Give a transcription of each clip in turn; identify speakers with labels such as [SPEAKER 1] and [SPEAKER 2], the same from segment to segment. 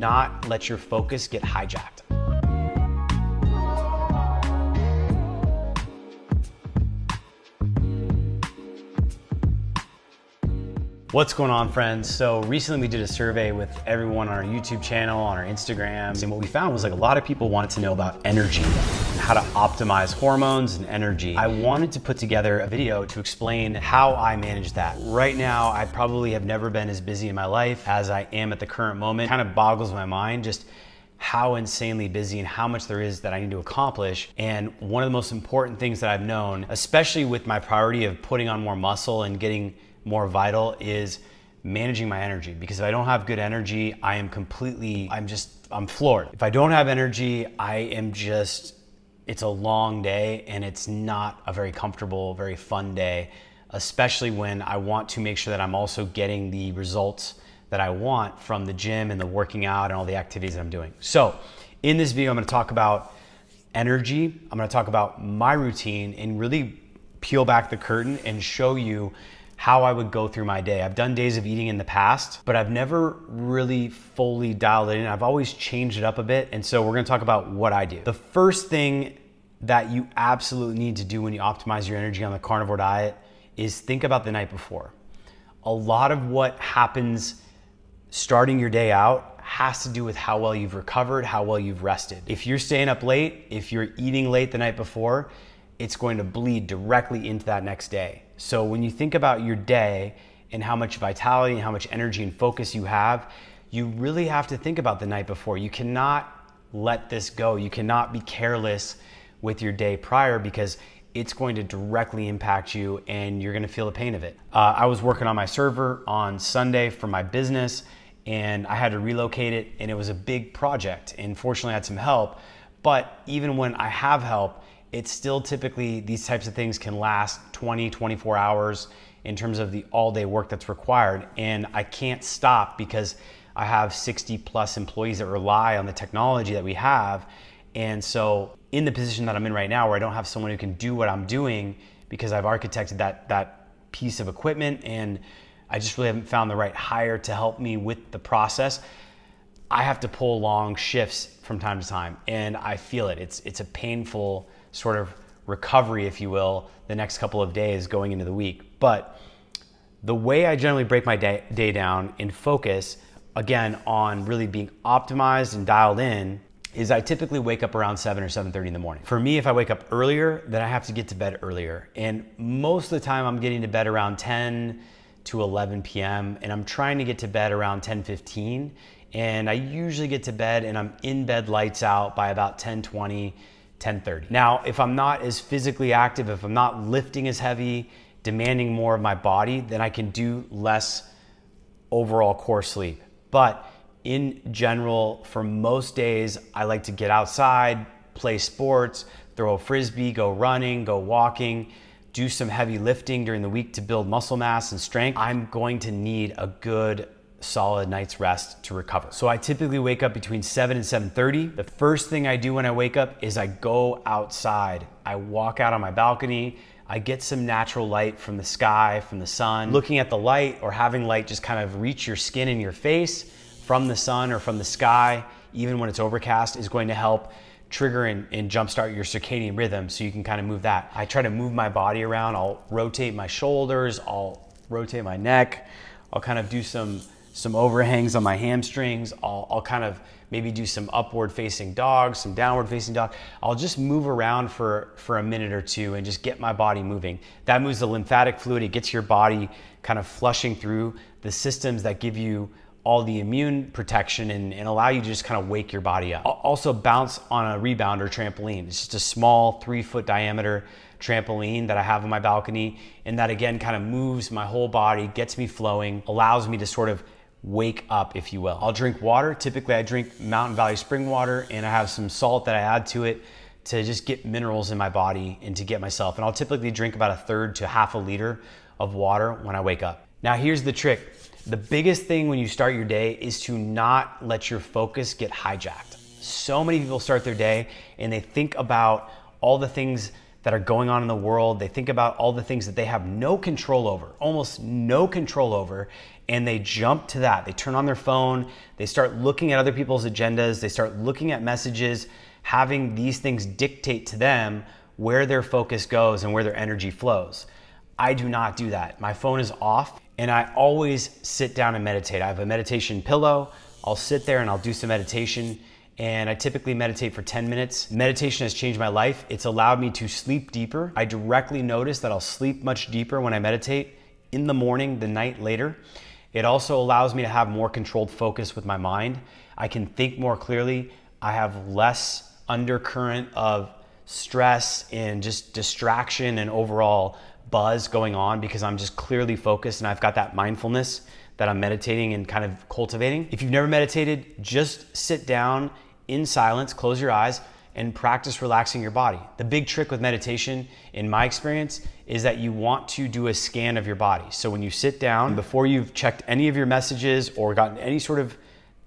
[SPEAKER 1] not let your focus get hijacked. What's going on, friends? So recently we did a survey with everyone on our YouTube channel, on our Instagrams, and what we found was like a lot of people wanted to know about energy how to optimize hormones and energy. I wanted to put together a video to explain how I manage that. Right now, I probably have never been as busy in my life as I am at the current moment. It kind of boggles my mind just how insanely busy and how much there is that I need to accomplish. And one of the most important things that I've known, especially with my priority of putting on more muscle and getting more vital is managing my energy because if I don't have good energy, I am completely, I'm just, I'm floored. If I don't have energy, I am just, it's a long day and it's not a very comfortable, very fun day, especially when I want to make sure that I'm also getting the results that I want from the gym and the working out and all the activities that I'm doing. So, in this video, I'm gonna talk about energy. I'm gonna talk about my routine and really peel back the curtain and show you how I would go through my day. I've done days of eating in the past, but I've never really fully dialed it in. I've always changed it up a bit. And so we're gonna talk about what I do. The first thing that you absolutely need to do when you optimize your energy on the carnivore diet is think about the night before. A lot of what happens starting your day out has to do with how well you've recovered, how well you've rested. If you're staying up late, if you're eating late the night before, it's going to bleed directly into that next day. So when you think about your day and how much vitality and how much energy and focus you have, you really have to think about the night before. You cannot let this go. You cannot be careless with your day prior because it's going to directly impact you and you're going to feel the pain of it. Uh, I was working on my server on Sunday for my business and I had to relocate it and it was a big project. And fortunately, I had some help. But even when I have help, it's still typically these types of things can last 20, 24 hours in terms of the all day work that's required. And I can't stop because I have 60 plus employees that rely on the technology that we have. And so, in the position that I'm in right now, where I don't have someone who can do what I'm doing because I've architected that, that piece of equipment and I just really haven't found the right hire to help me with the process. I have to pull long shifts from time to time and I feel it. It's, it's a painful sort of recovery, if you will, the next couple of days going into the week. But the way I generally break my day, day down and focus, again, on really being optimized and dialed in is I typically wake up around 7 or 7:30 in the morning. For me, if I wake up earlier, then I have to get to bed earlier. And most of the time I'm getting to bed around 10 to 11 p.m. and I'm trying to get to bed around 10:15 and I usually get to bed and I'm in bed lights out by about 10:20 10:30. Now, if I'm not as physically active, if I'm not lifting as heavy, demanding more of my body, then I can do less overall core sleep. But in general, for most days, I like to get outside, play sports, throw a frisbee, go running, go walking, do some heavy lifting during the week to build muscle mass and strength. I'm going to need a good solid night's rest to recover. So I typically wake up between 7 and 7:30. The first thing I do when I wake up is I go outside. I walk out on my balcony. I get some natural light from the sky, from the sun. Looking at the light or having light just kind of reach your skin and your face from the sun or from the sky, even when it's overcast, is going to help trigger and, and jumpstart your circadian rhythm so you can kind of move that. I try to move my body around. I'll rotate my shoulders, I'll rotate my neck, I'll kind of do some some overhangs on my hamstrings. I'll, I'll kind of maybe do some upward facing dog, some downward facing dog. I'll just move around for, for a minute or two and just get my body moving. That moves the lymphatic fluid, it gets your body kind of flushing through the systems that give you all the immune protection and, and allow you to just kind of wake your body up. Also bounce on a rebound or trampoline. It's just a small three foot diameter trampoline that I have on my balcony. And that again kind of moves my whole body, gets me flowing, allows me to sort of wake up, if you will. I'll drink water. Typically, I drink Mountain Valley spring water and I have some salt that I add to it to just get minerals in my body and to get myself. And I'll typically drink about a third to half a liter of water when I wake up. Now, here's the trick the biggest thing when you start your day is to not let your focus get hijacked. So many people start their day and they think about all the things that are going on in the world. They think about all the things that they have no control over, almost no control over, and they jump to that. They turn on their phone, they start looking at other people's agendas, they start looking at messages, having these things dictate to them where their focus goes and where their energy flows. I do not do that. My phone is off and I always sit down and meditate. I have a meditation pillow. I'll sit there and I'll do some meditation and I typically meditate for 10 minutes. Meditation has changed my life. It's allowed me to sleep deeper. I directly notice that I'll sleep much deeper when I meditate in the morning, the night later. It also allows me to have more controlled focus with my mind. I can think more clearly. I have less undercurrent of stress and just distraction and overall buzz going on because I'm just clearly focused and I've got that mindfulness that I'm meditating and kind of cultivating. If you've never meditated, just sit down in silence, close your eyes, and practice relaxing your body. The big trick with meditation, in my experience, is that you want to do a scan of your body. So when you sit down, mm-hmm. before you've checked any of your messages or gotten any sort of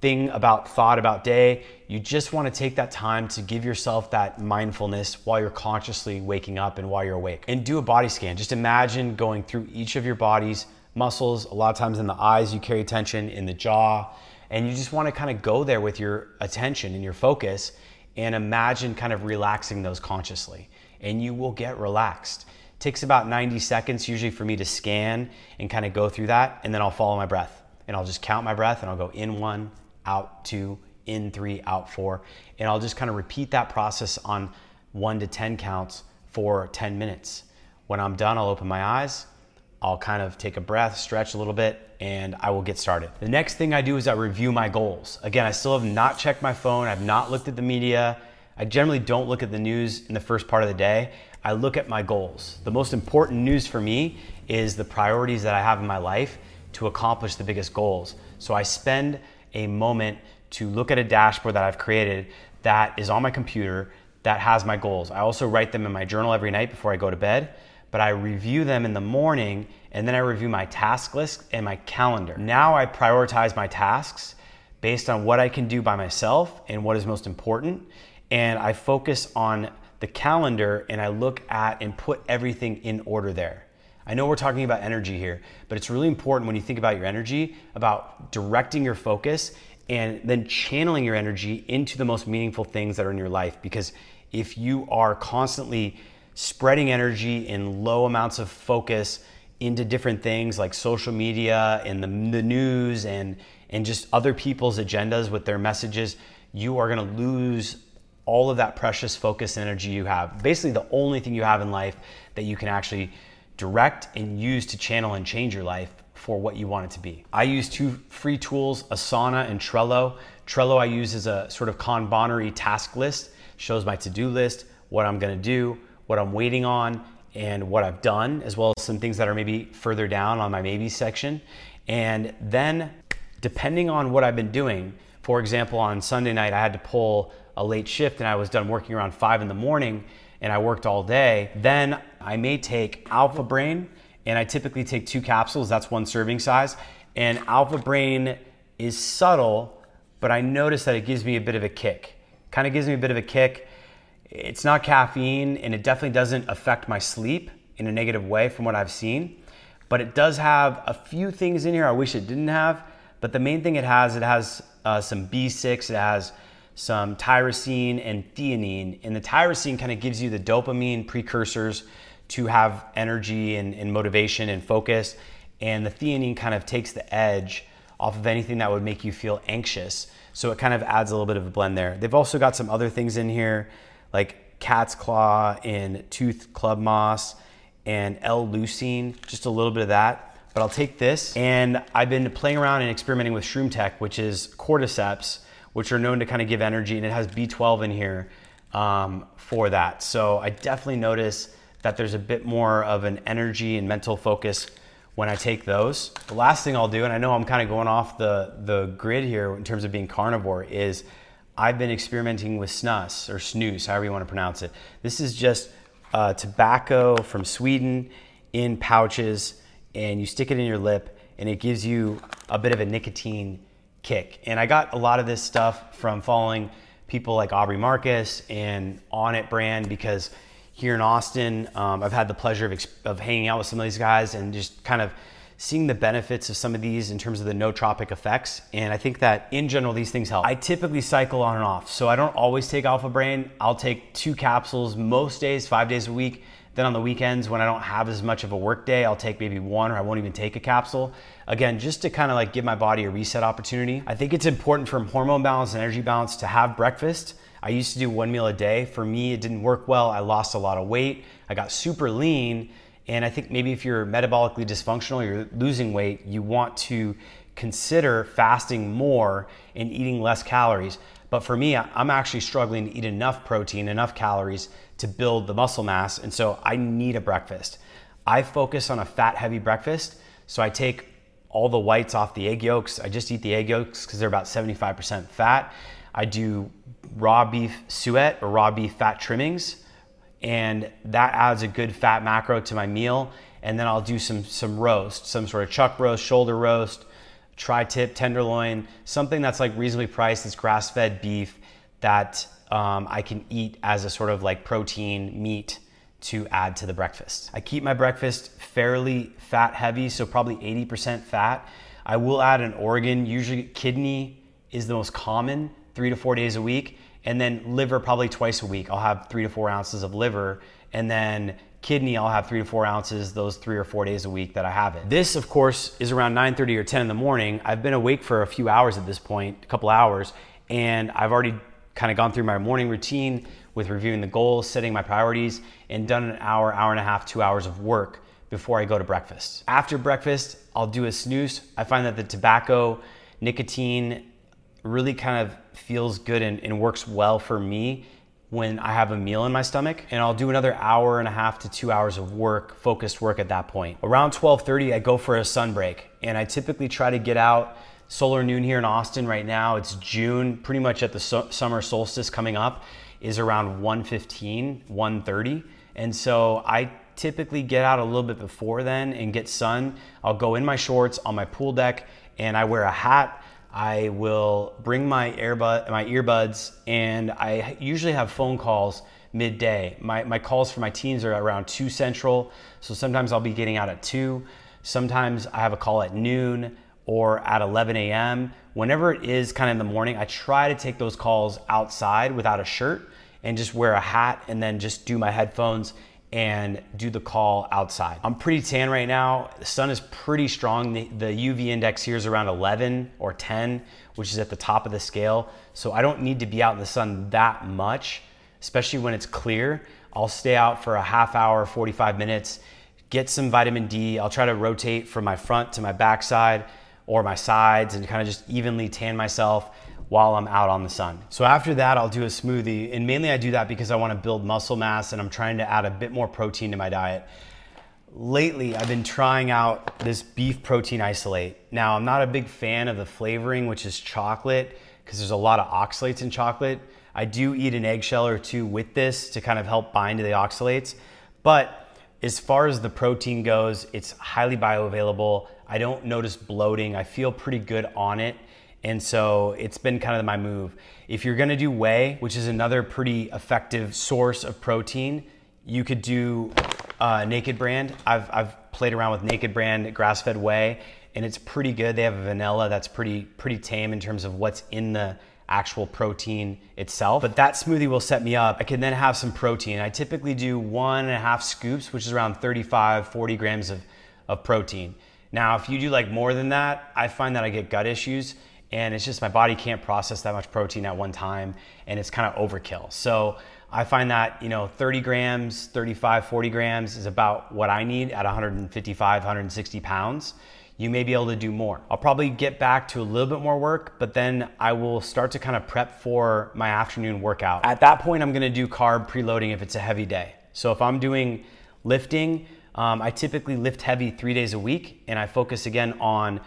[SPEAKER 1] thing about thought about day, you just want to take that time to give yourself that mindfulness while you're consciously waking up and while you're awake. And do a body scan. Just imagine going through each of your body's muscles. A lot of times in the eyes, you carry tension, in the jaw, and you just want to kind of go there with your attention and your focus and imagine kind of relaxing those consciously. And you will get relaxed It takes about 90 seconds usually for me to scan and kind of go through that and then I'll follow my breath and I'll just count my breath and I'll go in one, out two, in three, out four and I'll just kind of repeat that process on 1 to 10 counts for 10 minutes. When I'm done, I'll open my eyes, I'll kind of take a breath, stretch a little bit, and I will get started. The next thing I do is I review my goals. Again, I still have not checked my phone, I've not looked at the media. I generally don't look at the news in the first part of the day. I look at my goals. The most important news for me is the priorities that I have in my life to accomplish the biggest goals. So I spend a moment to look at a dashboard that I've created that is on my computer that has my goals. I also write them in my journal every night before I go to bed, but I review them in the morning and then I review my task list and my calendar. Now I prioritize my tasks based on what I can do by myself and what is most important. And I focus on the calendar and I look at and put everything in order there. I know we're talking about energy here, but it's really important when you think about your energy about directing your focus and then channeling your energy into the most meaningful things that are in your life. Because if you are constantly spreading energy in low amounts of focus into different things like social media and the, the news and, and just other people's agendas with their messages, you are gonna lose all of that precious focus and energy you have. Basically, the only thing you have in life that you can actually direct and use to channel and change your life for what you want it to be. I use two free tools, Asana and Trello. Trello I use as a sort of Kanban task list, shows my to-do list, what I'm gonna do, what I'm waiting on, and what I've done, as well as some things that are maybe further down on my maybe section. And then depending on what I've been doing, for example, on Sunday night, I had to pull a late shift and I was done working around five in the morning and I worked all day, then I may take Alpha Brain and I typically take two capsules, that's one serving size. And Alpha Brain is subtle, but I notice that it gives me a bit of a kick. Kind of gives me a bit of a kick. It's not caffeine and it definitely doesn't affect my sleep in a negative way from what I've seen. But it does have a few things in here I wish it didn't have. But the main thing it has, it has uh, some B6, it has some tyrosine and theanine. And the tyrosine kind of gives you the dopamine precursors to have energy and, and, motivation and focus. And the theanine kind of takes the edge off of anything that would make you feel anxious. So it kind of adds a little bit of a blend there. They've also got some other things in here like cat's claw and tooth club moss and L-leucine, just a little bit of that. But I'll take this and I've been playing around and experimenting with Shroom Tech, which is cordyceps which are known to kind of give energy, and it has B12 in here um, for that. So I definitely notice that there's a bit more of an energy and mental focus when I take those. The last thing I'll do, and I know I'm kind of going off the, the grid here in terms of being carnivore, is I've been experimenting with snus or snus, however you want to pronounce it. This is just uh, tobacco from Sweden in pouches, and you stick it in your lip, and it gives you a bit of a nicotine kick. And I got a lot of this stuff from following people like Aubrey Marcus and Onnit brand because here in Austin, um, I've had the pleasure of, of hanging out with some of these guys and just kind of seeing the benefits of some of these in terms of the nootropic effects. And I think that in general, these things help. I typically cycle on and off. So I don't always take Alpha Brain. I'll take two capsules most days, five days a week. Then on the weekends, when I don't have as much of a work day, I'll take maybe one or I won't even take a capsule. Again, just to kind of like give my body a reset opportunity. I think it's important for hormone balance and energy balance to have breakfast. I used to do one meal a day. For me, it didn't work well. I lost a lot of weight. I got super lean and I think maybe if you're metabolically dysfunctional, you're losing weight, you want to consider fasting more and eating less calories. But for me, I'm actually struggling to eat enough protein, enough calories to build the muscle mass. And so I need a breakfast. I focus on a fat heavy breakfast. So I take all the whites off the egg yolks. I just eat the egg yolks because they're about 75% fat. I do raw beef suet or raw beef fat trimmings and that adds a good fat macro to my meal. And then I'll do some some roast, some sort of chuck roast, shoulder roast, tri-tip, tenderloin, something that's like reasonably priced. It's grass-fed beef that um, I can eat as a sort of like protein meat to add to the breakfast. I keep my breakfast fairly fat heavy, so probably 80% fat. I will add an organ. Usually, kidney is the most common, three to four days a week and then liver probably twice a week. I'll have three to four ounces of liver, and then kidney I'll have three to four ounces those three or four days a week that I have it. This, of course, is around 9:30 or 10 in the morning. I've been awake for a few hours at this point, a couple hours, and I've already kind of gone through my morning routine with reviewing the goals, setting my priorities, and done an hour, hour and a half, two hours of work before I go to breakfast. After breakfast, I'll do a snus. I find that the tobacco, nicotine, really kind of feels good and, and, works well for me when I have a meal in my stomach. And I'll do another hour and a half to two hours of work, focused work at that point. Around 12:30, I go for a sun break, and I typically try to get out solar noon here in Austin right now. It's June, pretty much at the su- summer solstice coming up is around 1:15, 1:30. And so I typically get out a little bit before then and get sun. I'll go in my shorts on my pool deck and I wear a hat I will bring my earbud, my earbuds, and I usually have phone calls midday. My, my calls for my teams are around 2 central, so sometimes I'll be getting out at 2. Sometimes I have a call at noon or at 11 a.m. Whenever it is kind of in the morning, I try to take those calls outside without a shirt and just wear a hat and then just do my headphones and do the call outside. I'm pretty tan right now. The sun is pretty strong. The, the, UV index here is around 11 or 10, which is at the top of the scale. So I don't need to be out in the sun that much, especially when it's clear. I'll stay out for a half hour, 45 minutes, get some vitamin D. I'll try to rotate from my front to my backside or my sides and kind of just evenly tan myself while I'm out on the sun. So after that, I'll do a smoothie. And mainly I do that because I wanna build muscle mass and I'm trying to add a bit more protein to my diet. Lately, I've been trying out this beef protein isolate. Now, I'm not a big fan of the flavoring, which is chocolate, because there's a lot of oxalates in chocolate. I do eat an eggshell or two with this to kind of help bind to the oxalates. But as far as the protein goes, it's highly bioavailable. I don't notice bloating. I feel pretty good on it. And so it's been kind of my move. If you're gonna do whey, which is another pretty effective source of protein, you could do uh, Naked Brand. I've, I've played around with Naked Brand grass fed whey, and it's pretty good. They have a vanilla that's pretty, pretty tame in terms of what's in the actual protein itself. But that smoothie will set me up. I can then have some protein. I typically do one and a half scoops, which is around 35, 40 grams of, of protein. Now, if you do like more than that, I find that I get gut issues and it's just my body can't process that much protein at one time and it's kind of overkill. So i find that you know 30 grams 35 40 grams is about what i need at 155 160 pounds. You may be able to do more. I'll probably get back to a little bit more work but then i will start to kind of prep for my afternoon workout. At that point i'm going to do carb preloading if it's a heavy day. So if i'm doing lifting um, i typically lift heavy three days a week and i focus again on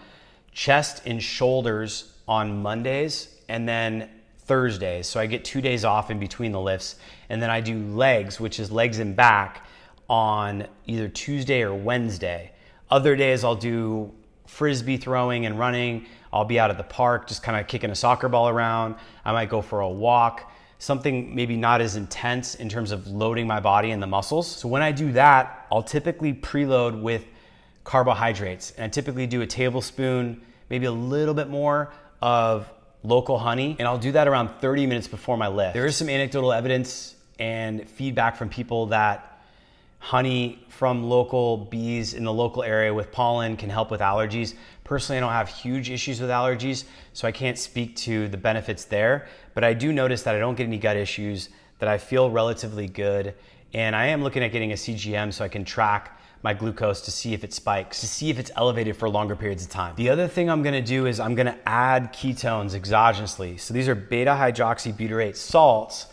[SPEAKER 1] chest and shoulders on Mondays and then Thursdays. So I get two days off in between the lifts. And then I do legs, which is legs and back, on either Tuesday or Wednesday. Other days I'll do frisbee throwing and running. I'll be out at the park just kind of kicking a soccer ball around. I might go for a walk, something maybe not as intense in terms of loading my body and the muscles. So when I do that, I'll typically preload with carbohydrates. And I typically do a tablespoon, maybe a little bit more of local honey. And I'll do that around 30 minutes before my lift. There is some anecdotal evidence and feedback from people that honey from local bees in the local area with pollen can help with allergies. Personally, I don't have huge issues with allergies, so I can't speak to the benefits there. But I do notice that I don't get any gut issues, that I feel relatively good. And I am looking at getting a CGM so I can track my glucose to see if it spikes, to see if it's elevated for longer periods of time. The other thing I'm gonna do is I'm gonna add ketones exogenously. So these are beta hydroxybutyrate salts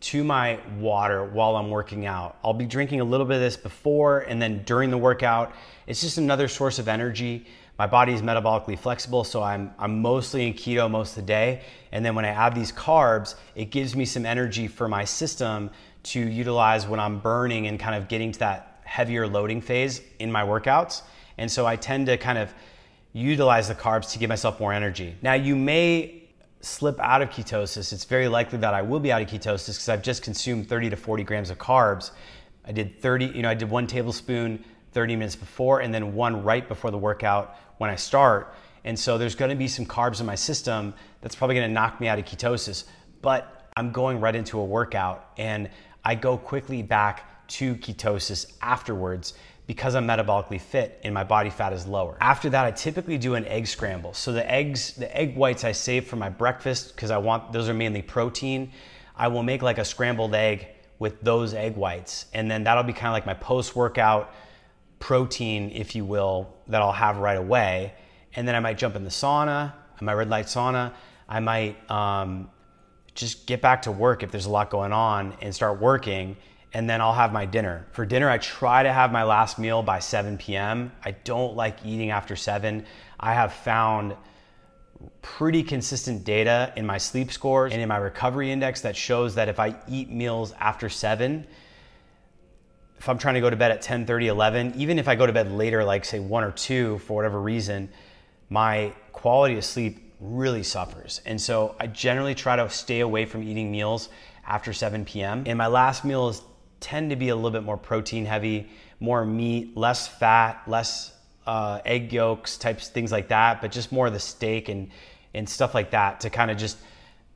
[SPEAKER 1] to my water while I'm working out. I'll be drinking a little bit of this before and then during the workout. It's just another source of energy. My body is metabolically flexible, so I'm, I'm mostly in keto most of the day. And then when I add these carbs, it gives me some energy for my system to utilize when I'm burning and kind of getting to that heavier loading phase in my workouts. And so I tend to kind of utilize the carbs to give myself more energy. Now, you may slip out of ketosis, it's very likely that I will be out of ketosis because I've just consumed 30 to 40 grams of carbs. I did 30, you know, I did one tablespoon 30 minutes before and then one right before the workout when I start. And so there's gonna be some carbs in my system that's probably gonna knock me out of ketosis. But I'm going right into a workout and I go quickly back to ketosis afterwards because I'm metabolically fit and my body fat is lower. After that, I typically do an egg scramble. So the eggs, the egg whites I save for my breakfast because I want those are mainly protein. I will make like a scrambled egg with those egg whites, and then that'll be kind of like my post-workout protein, if you will, that I'll have right away. And then I might jump in the sauna, my red light sauna. I might um, just get back to work if there's a lot going on and start working and then I'll have my dinner. For dinner, I try to have my last meal by 7 p.m. I don't like eating after 7. I have found pretty consistent data in my sleep scores and in my recovery index that shows that if I eat meals after 7, if I'm trying to go to bed at 10, 30, 11, even if I go to bed later, like say 1 or 2 for whatever reason, my quality of sleep really suffers. And so I generally try to stay away from eating meals after 7 p.m. And my last meal is tend to be a little bit more protein heavy, more meat, less fat, less uh, egg yolks, types things like that, but just more of the steak and and stuff like that to kind of just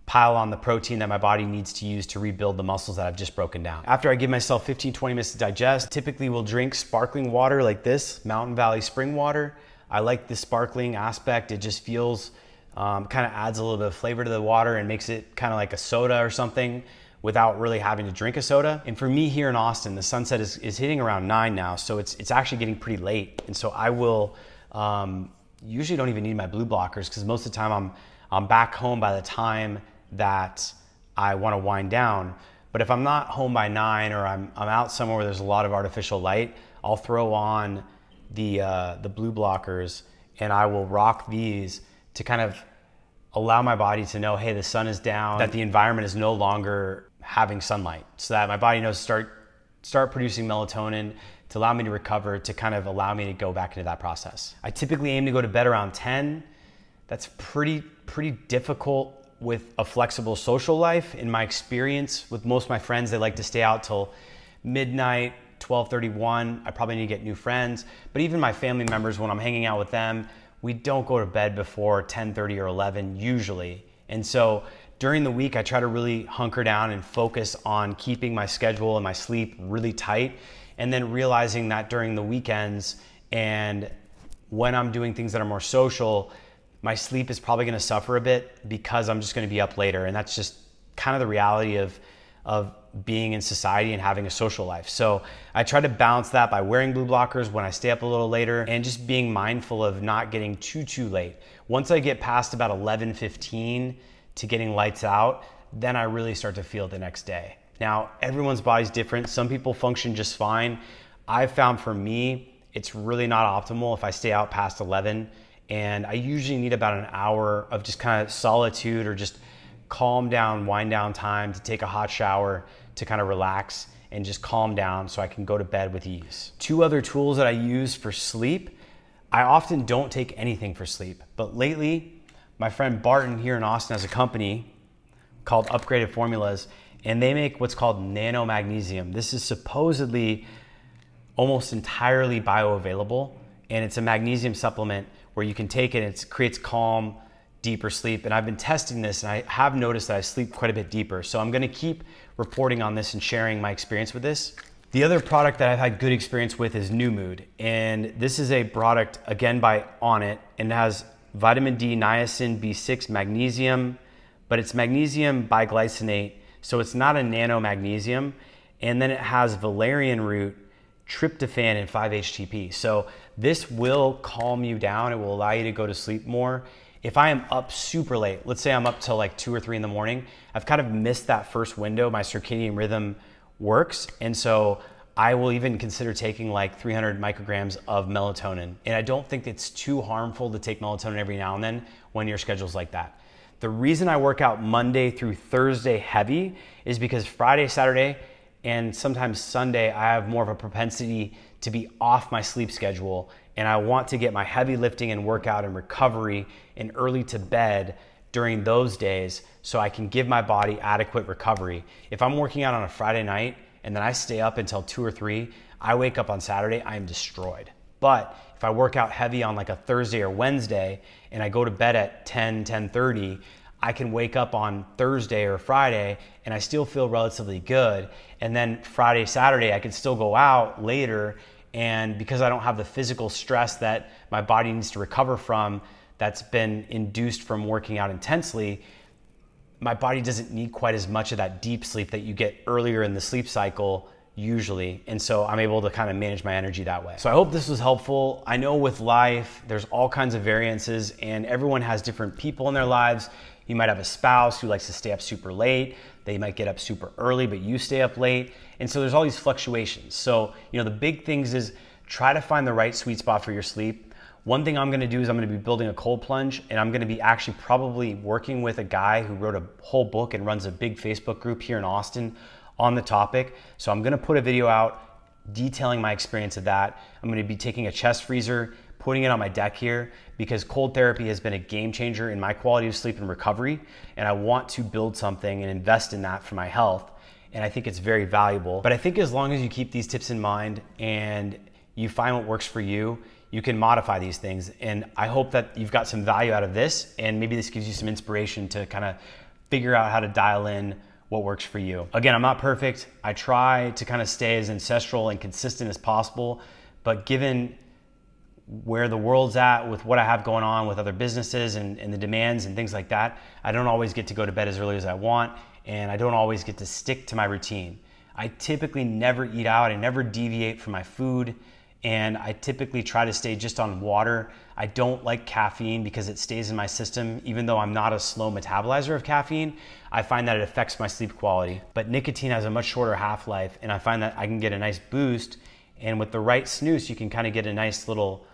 [SPEAKER 1] pile on the protein that my body needs to use to rebuild the muscles that I've just broken down. After I give myself 15, 20 minutes to digest, typically we'll drink sparkling water like this, Mountain Valley spring water. I like the sparkling aspect. It just feels, um, kind of adds a little bit of flavor to the water and makes it kind of like a soda or something without really having to drink a soda. And for me here in Austin, the sunset is, is hitting around nine now, so it's, it's actually getting pretty late. And so I will um, usually don't even need my blue blockers because most of the time I'm, I'm back home by the time that I want to wind down. But if I'm not home by nine or I'm, I'm out somewhere where there's a lot of artificial light, I'll throw on the, uh, the blue blockers and I will rock these to kind of allow my body to know, hey, the sun is down, that the environment is no longer having sunlight so that my body knows start start producing melatonin to allow me to recover to kind of allow me to go back into that process. I typically aim to go to bed around 10. That's pretty pretty difficult with a flexible social life in my experience with most of my friends they like to stay out till midnight 12:31 I probably need to get new friends but even my family members when I'm hanging out with them we don't go to bed before 10:30 or 11 usually and so during the week, I try to really hunker down and focus on keeping my schedule and my sleep really tight. And then realizing that during the weekends and when I'm doing things that are more social, my sleep is probably gonna suffer a bit because I'm just gonna be up later. And that's just kind of the reality of, of being in society and having a social life. So I try to balance that by wearing blue blockers when I stay up a little later and just being mindful of not getting too, too late. Once I get past about 11, 15, to getting lights out, then I really start to feel the next day. Now, everyone's body's different. Some people function just fine. I've found for me, it's really not optimal if I stay out past 11. And I usually need about an hour of just kind of solitude or just calm down, wind down time to take a hot shower to kind of relax and just calm down so I can go to bed with ease. Two other tools that I use for sleep. I often don't take anything for sleep, but lately my friend Barton here in Austin has a company called Upgraded Formulas, and they make what's called nano magnesium. This is supposedly almost entirely bioavailable. and it's a magnesium supplement where you can take it and it creates calm, deeper sleep. And I've been testing this and I have noticed that I sleep quite a bit deeper. So I'm gonna keep reporting on this and sharing my experience with this. The other product that I've had good experience with is New Mood, And this is a product, again, by Onnit, and has vitamin D, niacin, B6, magnesium, but it's magnesium biglycinate, so it's not a nano magnesium. And then it has valerian root, tryptophan, and 5-HTP. So this will calm you down. It will allow you to go to sleep more. If I am up super late, let's say I'm up till like two or three in the morning, I've kind of missed that first window. My circadian rhythm works. And so I will even consider taking like 300 micrograms of melatonin. And I don't think it's too harmful to take melatonin every now and then when your schedule's like that. The reason I work out Monday through Thursday heavy is because Friday, Saturday, and sometimes Sunday, I have more of a propensity to be off my sleep schedule. And I want to get my heavy lifting and workout and recovery and early to bed during those days so I can give my body adequate recovery. If I'm working out on a Friday night and then I stay up until two or three, I wake up on Saturday, I am destroyed. But if I work out heavy on like a Thursday or Wednesday and I go to bed at 10, 10:30, I can wake up on Thursday or Friday and I still feel relatively good. And then Friday, Saturday, I can still go out later. And because I don't have the physical stress that my body needs to recover from, that's been induced from working out intensely, my body doesn't need quite as much of that deep sleep that you get earlier in the sleep cycle usually. And so I'm able to kind of manage my energy that way. So I hope this was helpful. I know with life, there's all kinds of variances and everyone has different people in their lives. You might have a spouse who likes to stay up super late. They might get up super early, but you stay up late. And so there's all these fluctuations. So, you know, the big things is try to find the right sweet spot for your sleep. One thing I'm gonna do is I'm gonna be building a cold plunge and I'm gonna be actually probably working with a guy who wrote a whole book and runs a big Facebook group here in Austin on the topic. So I'm gonna put a video out detailing my experience of that. I'm gonna be taking a chest freezer, putting it on my deck here because cold therapy has been a game changer in my quality of sleep and recovery. And I want to build something and invest in that for my health. And I think it's very valuable. But I think as long as you keep these tips in mind and you find what works for you, you can modify these things. And I hope that you've got some value out of this, and maybe this gives you some inspiration to kind of figure out how to dial in what works for you. Again, I'm not perfect. I try to kind of stay as ancestral and consistent as possible, but given where the world's at with what I have going on with other businesses and, and, the demands and things like that, I don't always get to go to bed as early as I want, and I don't always get to stick to my routine. I typically never eat out, I never deviate from my food and I typically try to stay just on water. I don't like caffeine because it stays in my system. Even though I'm not a slow metabolizer of caffeine, I find that it affects my sleep quality. But nicotine has a much shorter half life, and I find that I can get a nice boost. And with the right snus, you can kind of get a nice little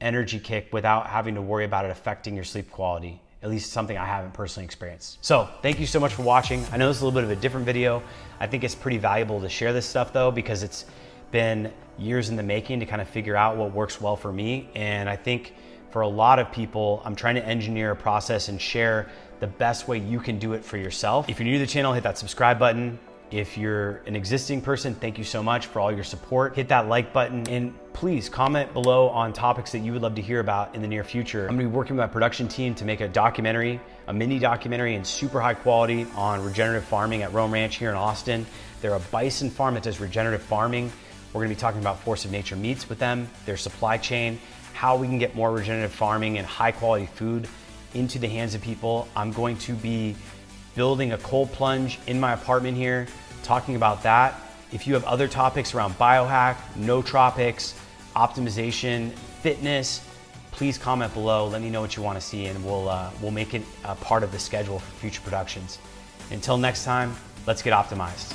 [SPEAKER 1] energy kick without having to worry about it affecting your sleep quality. At least something I haven't personally experienced. So, thank you so much for watching. I know this is a little bit of a different video. I think it's pretty valuable to share this stuff though, because it's been years in the making to kind of figure out what works well for me. And I think for a lot of people, I'm trying to engineer a process and share the best way you can do it for yourself. If you're new to the channel, hit that subscribe button. If you're an existing person, thank you so much for all your support. Hit that like button and please comment below on topics that you would love to hear about in the near future. I'm gonna be working with my production team to make a documentary, a mini documentary in super high quality on regenerative farming at Roam Ranch here in Austin. They're a bison farm that does regenerative farming. We're gonna be talking about Force of Nature meats with them, their supply chain, how we can get more regenerative farming and high quality food into the hands of people. I'm going to be building a cold plunge in my apartment here, talking about that. If you have other topics around biohack, nootropics, optimization, fitness, please comment below. Let me know what you want to see, and we'll uh, we'll make it a part of the schedule for future productions. Until next time, let's get optimized.